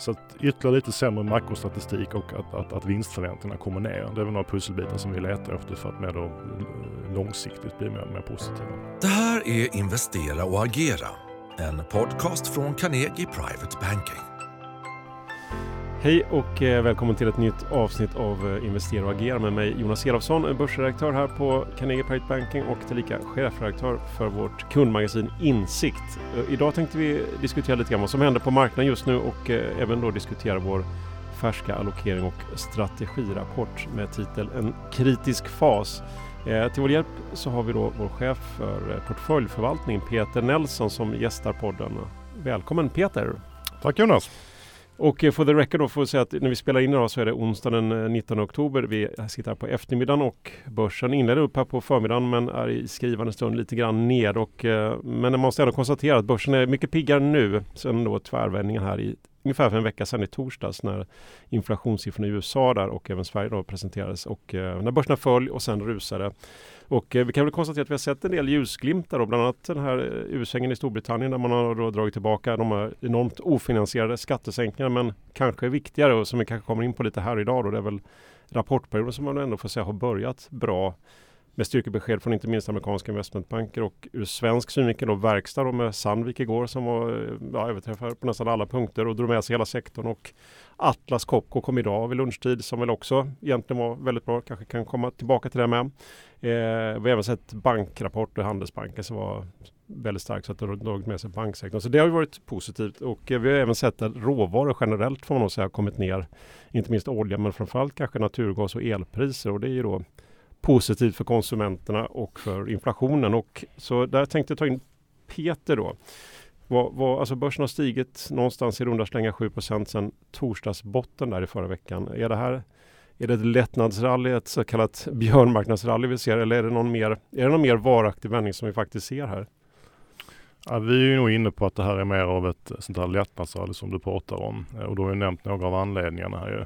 Så att ytterligare lite sämre makrostatistik och att, att, att vinstförväntningarna kommer ner. Det är väl några pusselbitar som vi letar efter för att mer då eh, långsiktigt bli mer, mer positiva. Det här är Investera och agera, en podcast från Carnegie Private Banking. Hej och eh, välkommen till ett nytt avsnitt av eh, Investera och agera med mig Jonas Elofsson, börsredaktör här på Carnegie Private Banking och tillika chefredaktör för vårt kundmagasin Insikt. Eh, idag tänkte vi diskutera lite grann vad som händer på marknaden just nu och även då diskutera vår färska allokering och strategirapport med titel En kritisk fas. Till vår hjälp så har vi då vår chef för portföljförvaltning Peter Nelson som gästar podden. Välkommen Peter! Tack Jonas! Och eh, för the record då får vi säga att när vi spelar in idag så är det onsdag den eh, 19 oktober. Vi eh, sitter här på eftermiddagen och börsen inleder upp här på förmiddagen men är i skrivande stund lite grann ned. Och, eh, men man måste ändå konstatera att börsen är mycket piggare nu sen då tvärvändningen här i ungefär för en vecka sedan i torsdags när inflationssiffrorna i USA där och även Sverige då presenterades och eh, när börserna föll och sen rusade. Och eh, vi kan väl konstatera att vi har sett en del ljusglimtar och bland annat den här eh, U-svängen i Storbritannien där man har då dragit tillbaka de här enormt ofinansierade skattesänkningarna men kanske viktigare och som vi kanske kommer in på lite här idag då det är väl rapportperioden som man ändå får säga har börjat bra med styrkebesked från inte minst amerikanska investmentbanker och ur svensk synvinkel då verkstad då med Sandvik igår som var eh, ja, överträffade på nästan alla punkter och drog med sig hela sektorn och Atlas Copco kom idag vid lunchtid som väl också egentligen var väldigt bra, kanske kan komma tillbaka till det med. Eh, vi har även sett bankrapporter och Handelsbanken som var väldigt stark så att det har dragit med sig banksektorn. Så det har ju varit positivt och eh, vi har även sett att råvaror generellt får man nog säga kommit ner. Inte minst olja men framförallt kanske naturgas och elpriser och det är ju då positivt för konsumenterna och för inflationen. Och så där tänkte jag ta in Peter då. Vad, vad, alltså börsen har stigit någonstans i runda slängar 7% sedan torsdagsbotten där i förra veckan. Är det här är det ett lättnadsrally, ett så kallat björnmarknadsrally vi ser eller är det någon mer, är det någon mer varaktig vändning som vi faktiskt ser här? Ja, vi är ju nog inne på att det här är mer av ett sånt här lättnadsrally som du pratar om eh, och då har jag nämnt några av anledningarna här ju.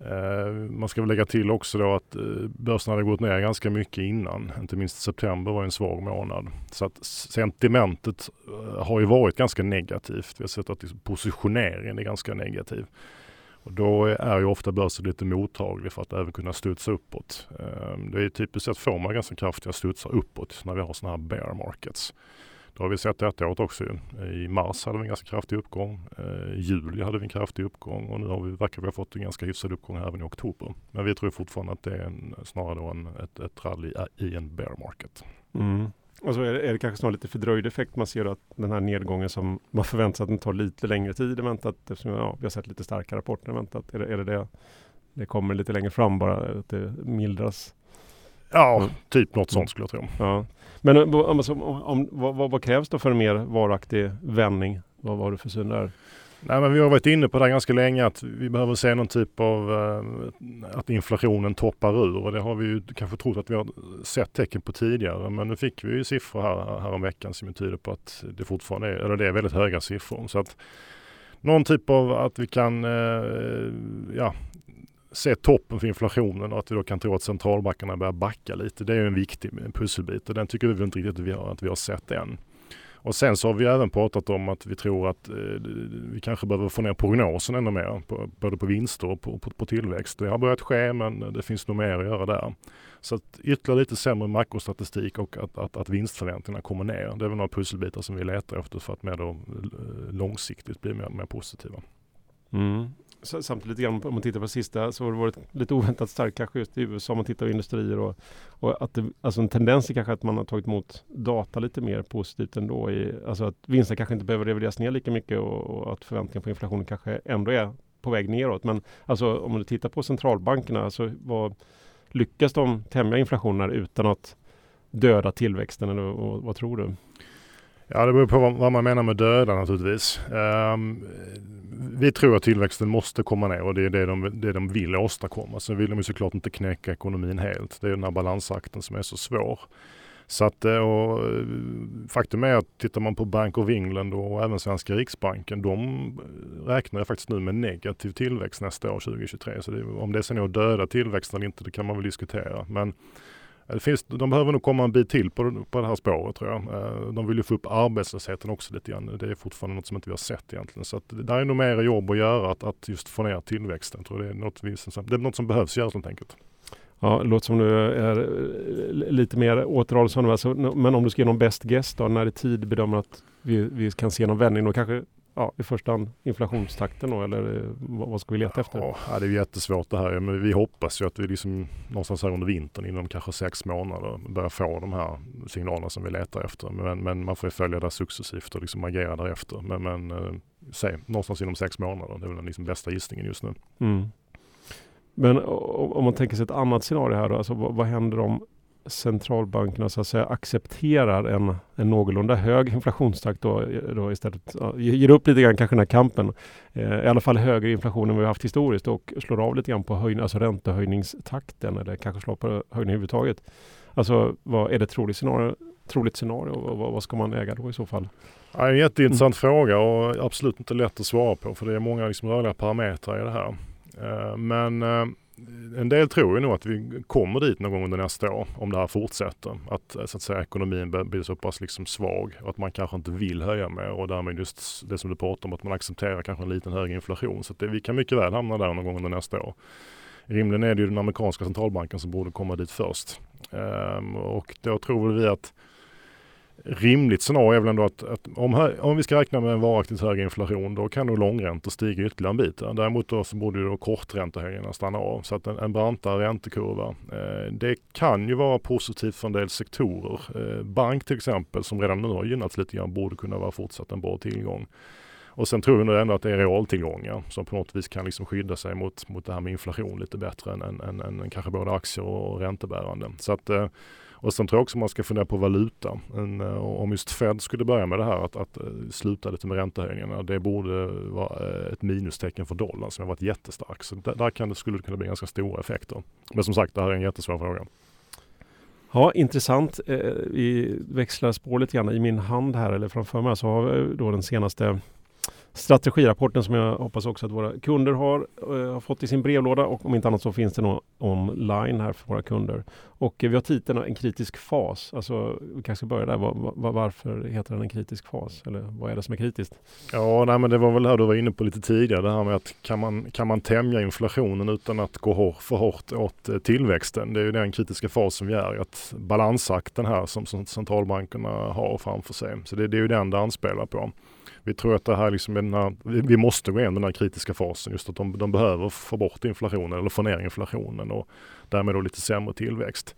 Eh, man ska väl lägga till också då att eh, börsen hade gått ner ganska mycket innan. Inte minst september var en svag månad. Så att sentimentet eh, har ju varit ganska negativt. Vi har sett att liksom positioneringen är ganska negativ. Och då är ju ofta börsen lite mottaglig för att även kunna studsa uppåt. Det är typiskt sett får man ganska kraftiga studsar uppåt när vi har sådana här bear markets. Det har vi sett detta året också. I mars hade vi en ganska kraftig uppgång. Eh, I juli hade vi en kraftig uppgång och nu har vi, verkar vi ha fått en ganska hyfsad uppgång även i oktober. Men vi tror fortfarande att det är en, snarare då en, ett, ett rally i en bear market. Mm. Alltså är det, är det kanske snarare lite fördröjd effekt. Man ser att den här nedgången som man förväntar sig att den tar lite längre tid än väntat eftersom ja, vi har sett lite starka rapporter än väntat. Är det, är det det? Det kommer lite längre fram bara, att det mildras? Ja, mm. typ något sånt skulle jag tro. Ja. Men om, om, om, vad, vad, krävs då för en mer varaktig vändning? Vad var det för syn där? Nej, men vi har varit inne på det ganska länge att vi behöver se någon typ av eh, att inflationen toppar ur och det har vi ju kanske trott att vi har sett tecken på tidigare. Men nu fick vi ju siffror här, här om veckan som tyder på att det fortfarande är, eller det är väldigt höga siffror. Så att någon typ av att vi kan eh, ja, se toppen för inflationen och att vi då kan tro att centralbankerna börjar backa lite. Det är en viktig pusselbit och den tycker vi inte riktigt att vi har, att vi har sett än. Och sen så har vi även pratat om att vi tror att eh, vi kanske behöver få ner prognosen ännu mer, på, både på vinster och på, på, på, tillväxt. Det har börjat ske men det finns nog mer att göra där. Så att ytterligare lite sämre makrostatistik och att, att, att vinstförväntningarna kommer ner. Det är väl några pusselbitar som vi letar efter för att mer då, eh, långsiktigt bli mer, mer positiva. Mm samtidigt grann om man tittar på sista så har det varit lite oväntat starkt kanske just i USA om man tittar på industrier och, och att det, alltså en tendens är kanske att man har tagit emot data lite mer positivt ändå. I, alltså att vinsterna kanske inte behöver revideras ner lika mycket och, och att förväntningarna på inflationen kanske ändå är på väg neråt. Men alltså om du tittar på centralbankerna, alltså vad, lyckas de tämja inflationen utan att döda tillväxten eller vad, vad tror du? Ja, det beror på vad man menar med döda naturligtvis. Um, vi tror att tillväxten måste komma ner och det är det de, det de vill åstadkomma. Sen vill de ju såklart inte knäcka ekonomin helt. Det är den här balansakten som är så svår. Så att, eh, och eh, faktum är att tittar man på Bank of England och även svenska Riksbanken, de räknar faktiskt nu med negativ tillväxt nästa år 2023. Så det, om det sen är att döda tillväxten eller inte, det kan man väl diskutera. Men det finns, de behöver nog komma en bit till på, på det här spåret tror jag. Eh, de vill ju få upp arbetslösheten också lite grann. Det är fortfarande något som inte vi har sett egentligen. Så att där är nog mer jobb att göra att, att just få ner tillväxten. Jag tror det är något, vi, det är något som behövs göras helt enkelt. Ja, det låter som du är eh, lite mer återhållsam. Alltså, men om du ska ge någon bäst guess då, när i tid bedömer att vi, vi kan se någon vändning? Då kanske ja, i första hand inflationstakten då, eller eh, vad ska vi leta efter? Ja, det är jättesvårt det här. Men vi hoppas ju att vi liksom någonstans här under vintern inom kanske sex månader börjar få de här signalerna som vi letar efter. Men, men man får följa det successivt och liksom agera därefter. Men, men eh, se, någonstans inom sex månader. Det är väl den liksom bästa gissningen just nu. Mm. Men om man tänker sig ett annat scenario här då, alltså vad, vad händer om centralbankerna så att säga accepterar en, en någorlunda hög inflationstakt då, då istället ja, ger upp lite grann kanske den här kampen. Eh, I alla fall högre inflation än vi har haft historiskt och slår av lite grann på höjning, alltså räntehöjningstakten eller kanske slår på höjning överhuvudtaget. Alltså vad är det troligt scenario? Troligt scenario och vad, vad ska man äga då i så fall? Ja, en jätteintressant mm. fråga och absolut inte lätt att svara på för det är många liksom rörliga parametrar i det här. Eh, men eh, en del tror ju nog att vi kommer dit någon gång under nästa år om det här fortsätter. Att, eh, så att säga, ekonomin blir så pass liksom svag och att man kanske inte vill höja mer och därmed just det som du pratar om att man accepterar kanske en liten högre inflation. Så det, vi kan mycket väl hamna där någon gång under nästa år. Rimligen är det ju den amerikanska centralbanken som borde komma dit först. Ehm, och då tror vi att rimligt scenario är väl ändå att, att om, om, vi ska räkna med en varaktigt hög inflation då kan nog långräntor stiga ytterligare en bit. Däremot då så borde ju då korträntehöjningarna stanna av. Så att en, en brantare räntekurva. Eh, det kan ju vara positivt för en del sektorer. Eh, bank till exempel som redan nu har gynnats lite grann borde kunna vara fortsatt en bra tillgång. Och sen tror jag nog ändå att det är realtillgångar som på något vis kan liksom skydda sig mot, mot det här med inflation lite bättre än, än, än, än kanske både aktier och räntebärande. Så att eh, och sen tror jag också man ska fundera på valuta. En, eh, om just Fed skulle börja med det här att, att eh, sluta lite med räntehöjningarna. Det borde vara eh, ett minustecken för dollarn som har varit jättestark. Så där, där kan det, skulle det kunna bli ganska stora effekter. Men som sagt, det här är en jättesvår fråga. Ja, intressant. Vi växlar spår lite grann. I min hand här, eller framför mig, så har vi då den senaste strategirapporten som jag hoppas också att våra kunder har, eh, har fått i sin brevlåda och om inte annat så finns det nog online här för våra kunder. Och eh, vi har titeln En kritisk fas. Alltså, vi kanske ska börja där. Var, var, varför heter den en kritisk fas? Eller vad är det som är kritiskt? Ja, nej, men det var väl det här du var inne på lite tidigare. Det här med att kan man, kan man tämja inflationen utan att gå hår, för hårt åt eh, tillväxten? Det är ju den kritiska fas som vi är i. Att balansakten här som, som centralbankerna har framför sig. Så det, det är ju den det anspelar på. Vi tror att det här liksom den här, vi måste gå igenom den här kritiska fasen. Just att de, de behöver få bort inflationen eller få ner inflationen och därmed då lite sämre tillväxt.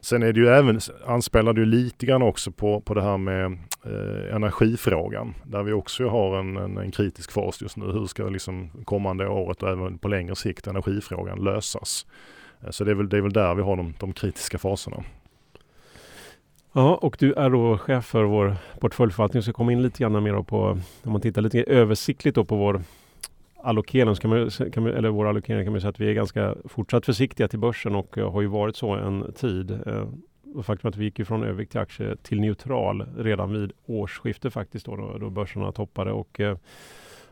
Sen är det ju även, anspelar det ju lite grann också på, på det här med eh, energifrågan. Där vi också har en, en, en, kritisk fas just nu. Hur ska liksom kommande året och även på längre sikt energifrågan lösas? Eh, så det är väl, det är väl där vi har de, de kritiska faserna. Ja, och du är då chef för vår portföljförvaltning. Så ska komma in lite grann mer på, om man tittar lite översiktligt då på vår allokering, kan man, kan man, eller vår allokering kan man säga att vi är ganska fortsatt försiktiga till börsen och eh, har ju varit så en tid. Eh, och faktum att vi gick från övervikt till aktie till neutral redan vid årsskiftet faktiskt då, då, då börserna toppade och eh,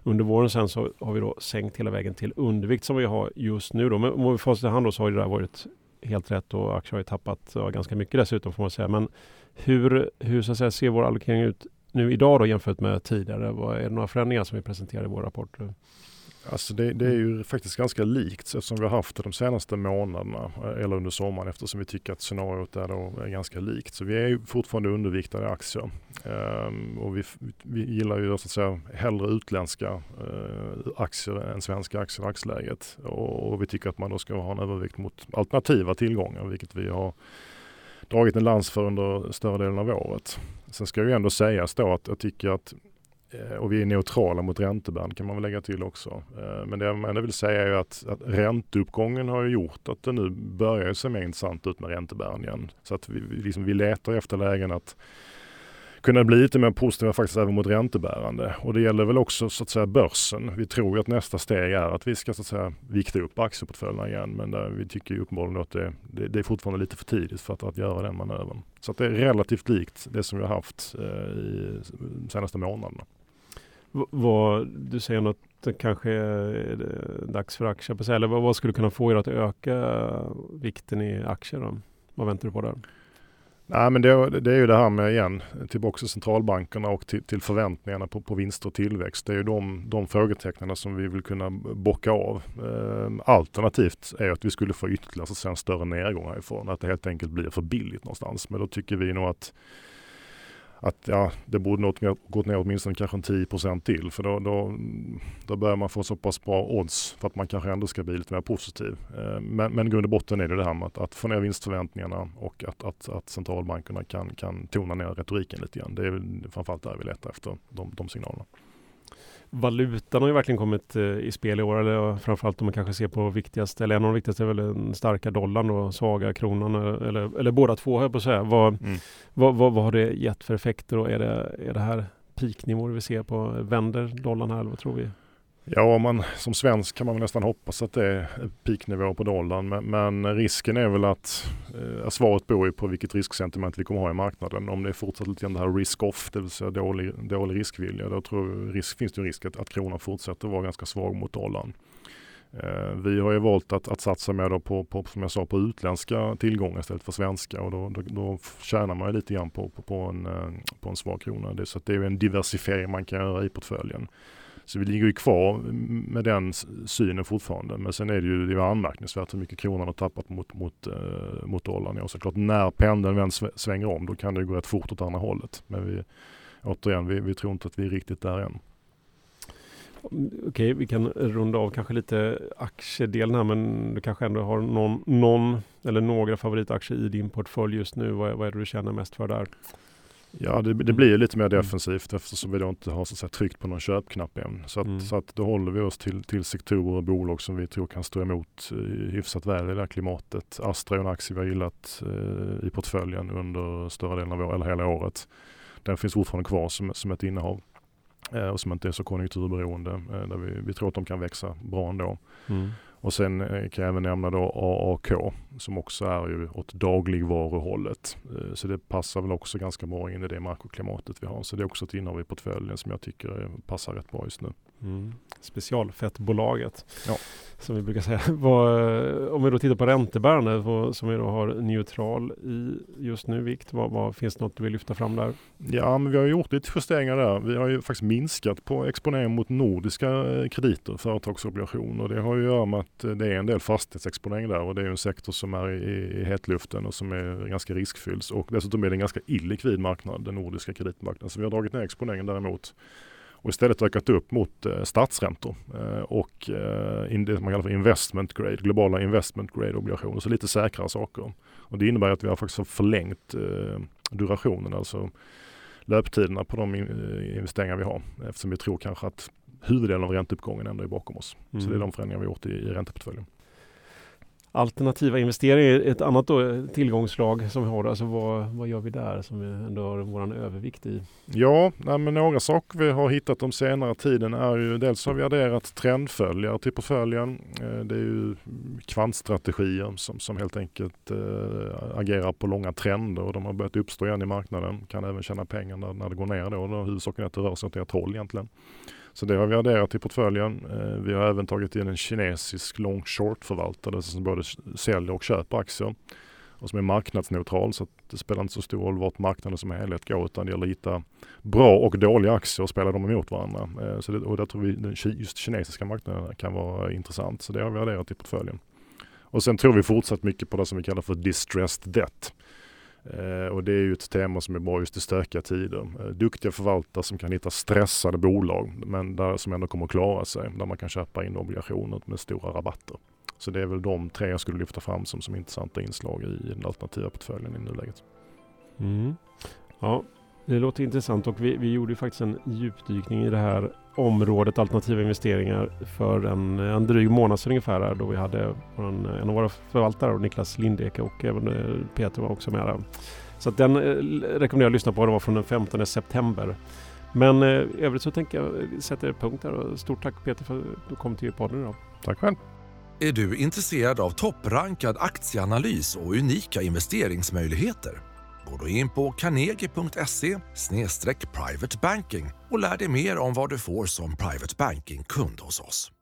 under våren sen så har vi då sänkt hela vägen till undervikt som vi har just nu då. Men om vi får i hand då så har det där varit helt rätt och aktier har ju tappat ganska mycket dessutom får man säga. Men hur, hur så att säga, ser vår allokering ut nu idag då jämfört med tidigare? Vad, är det några förändringar som vi presenterar i vår rapport? Alltså det, det, är ju faktiskt ganska likt eftersom vi har haft det de senaste månaderna eh, eller under sommaren eftersom vi tycker att scenariot är, då är ganska likt. Så vi är ju fortfarande underviktade aktier. Um, och vi, vi gillar ju så att säga hellre utländska uh, aktier än svenska aktier i dagsläget. Och, och, vi tycker att man då ska ha en övervikt mot alternativa tillgångar vilket vi har dragit en lans för under större delen av året. Sen ska ju ändå sägas då att jag tycker att Eh, och vi är neutrala mot ränteband kan man väl lägga till också. Eh, men det jag vill säga är att, att ränteuppgången har gjort att det nu börjar se mer intressant ut med räntebären igen. Så att vi, liksom, vi letar efter lägen att kunna bli lite mer positiva faktiskt även mot räntebärande. Och det gäller väl också så att säga börsen. Vi tror ju att nästa steg är att vi ska så att säga vikta upp aktieportföljerna igen. Men där vi tycker ju uppenbarligen att det, det, det, är fortfarande lite för tidigt för att, att göra den manövern. Så att det är relativt likt det som vi har haft eh, i de senaste månaderna. Vad, du säger något det kanske är dags för aktier på sig. Eller vad, vad skulle kunna få er att öka vikten i aktier? Då? vad väntar du på där? Nej, men det, det, är ju det här med igen, typ tillbaka till centralbankerna och till, till förväntningarna på, på vinst och tillväxt. Det är ju de, de frågetecknen som vi vill kunna bocka av. Eh, alternativt är att vi skulle få ytterligare så en större nedgång härifrån. Att det helt enkelt blir för billigt någonstans. Men då tycker vi nog att att ja, det borde något gått ner åtminstone kanske en 10% till för då, då, då börjar man få så pass bra odds för att man kanske ändå ska bli lite mer positiv. Eh, men, men grund och botten är det det här med att, att få ner vinstförväntningarna och att, att, att centralbankerna kan, kan tona ner retoriken lite grann. Det är framförallt där vi letar efter de, de signalerna valutan har ju verkligen kommit eh, i spel i år. Eller framförallt om man kanske ser på viktigaste, eller en av de viktigaste är väl den starka dollarn och svaga kronan. Eh, eller, eller båda två höll jag på att säga. Vad, mm. vad, vad, vad, har det gett för effekter och är det, är det här peaknivåer vi ser på? Vänder dollarn här eller vad tror vi? Ja, man, som svensk kan man väl nästan hoppas att det är peaknivå på dollarn. Men, men risken är väl att eh, svaret beror ju på vilket risksentiment vi kommer ha i marknaden. Om det är fortsatt lite grann det här risk-off, det vill säga dålig, dålig riskvilja, då tror risk, finns det en risk att, att kronan fortsätter vara ganska svag mot dollarn. Eh, vi har ju valt att, att satsa mer på, på, som jag sa, på utländska tillgångar istället för svenska och då, då, då tjänar man lite grann på, på, på, en, eh, på en svag krona. Det, så det är en diversifiering man kan göra i portföljen. Så vi ligger ju kvar med den synen fortfarande. Men sen är det ju det är anmärkningsvärt hur mycket kronan har tappat mot, mot, eh, mot dollarn. Och såklart när pendeln väl svänger om då kan det gå rätt fort åt andra hållet. Men vi, återigen, vi, vi tror inte att vi är riktigt där än. Okej, vi kan runda av kanske lite aktiedelen här men du kanske ändå har någon, någon eller några favoritaktier i din portfölj just nu. Vad, vad är det du känner mest för där? Ja, det, det blir lite mer mm. defensivt eftersom vi då inte har så att säga, tryckt på någon köpknapp än. Så, att, mm. så att då håller vi oss till, till sektorer och bolag som vi tror kan stå emot eh, hyfsat väl i det här klimatet. Astra är en aktie vi har gillat eh, i portföljen under större delen av året, eller hela året. Den finns fortfarande kvar som, som ett innehav eh, och som inte är så konjunkturberoende. Eh, där vi, vi tror att de kan växa bra ändå. Mm. Och sen eh, kan jag även nämna då AAK som också är ju åt dagligvaruhållet. Eh, så det passar väl också ganska bra in i det makroklimatet vi har. Så det är också ett innehav i portföljen som jag tycker passar rätt bra just nu. Mm. Specialfettbolaget ja. som vi brukar säga. Om vi då tittar på räntebärande som vi då har neutral i just nu vikt. Vad, vad, finns det något du vill lyfta fram där? Ja, men vi har gjort lite justeringar där. Vi har ju faktiskt minskat på exponering mot nordiska eh, krediter, företagsobligationer. Det har ju att göra med att eh, det är en del fastighetsexponering där och det är en sektor som är i, i hetluften och som är ganska riskfylld. Och dessutom är det en ganska illikvid marknad, den nordiska kreditmarknaden. Så vi har dragit ner exponeringen däremot och istället ökat upp mot eh, statsräntor eh, och eh, det man kallar för investment grade, globala investment grade obligationer, så lite säkrare saker. Och det innebär att vi har faktiskt förlängt eh, durationen, alltså löptiderna på de eh, investeringar vi har eftersom vi tror kanske att huvuddelen av ränteuppgången ändå är bakom oss. Mm. Så det är mm. de förändringar vi har gjort i, i ränteportföljen. Alternativa investeringar är ett annat då, tillgångslag som vi har. Alltså vad, vad gör vi där som vi ändå har vår övervikt i? Ja, nej, men några saker vi har hittat de senare tiden är ju dels har vi adderat trendföljare till portföljen. Eh, det är ju kvantstrategier som, som helt enkelt äh, agerar på långa trender och de har börjat uppstå igen i marknaden. Kan även tjäna pengar när, när det går ner då. huvudsaken är att det rör sig åt ett håll egentligen. Så det har vi adderat i portföljen. Eh, vi har även tagit in en kinesisk long short förvaltare som både säljer och köper aktier och som är marknadsneutral så det spelar inte så stor roll vart marknaden som helhet går utan det gäller att hitta bra och dåliga aktier och spela dem emot varandra. Eh, så det, och där tror vi den just kinesiska marknaden kan vara intressant så det har vi adderat i portföljen. Och sen tror vi fortsatt mycket på det som vi kallar för distressed debt. Eh, och det är ju ett tema som är bra just i stökiga tider. Eh, duktiga förvaltare som kan hitta stressade bolag men där, som ändå kommer att klara sig. Där man kan köpa in obligationer med stora rabatter. Så det är väl de tre jag skulle lyfta fram som, som intressanta inslag i den alternativa portföljen i nuläget. Mm. Ja, det låter intressant och vi, vi gjorde faktiskt en djupdykning i det här området alternativa investeringar för en, en dryg månad sedan ungefär här, då vi hade en, en av våra förvaltare, Niklas Lindeke och även eh, Peter var också med där. Så den eh, rekommenderar jag att lyssna på. Det var från den 15 september. Men eh, i övrigt så tänker jag sätta punkt där och stort tack Peter för att du kom till podden idag. Tack själv. Är du intresserad av topprankad aktieanalys och unika investeringsmöjligheter? Gå då in på carnegie.se privatebanking och lär dig mer om vad du får som private banking-kund hos oss.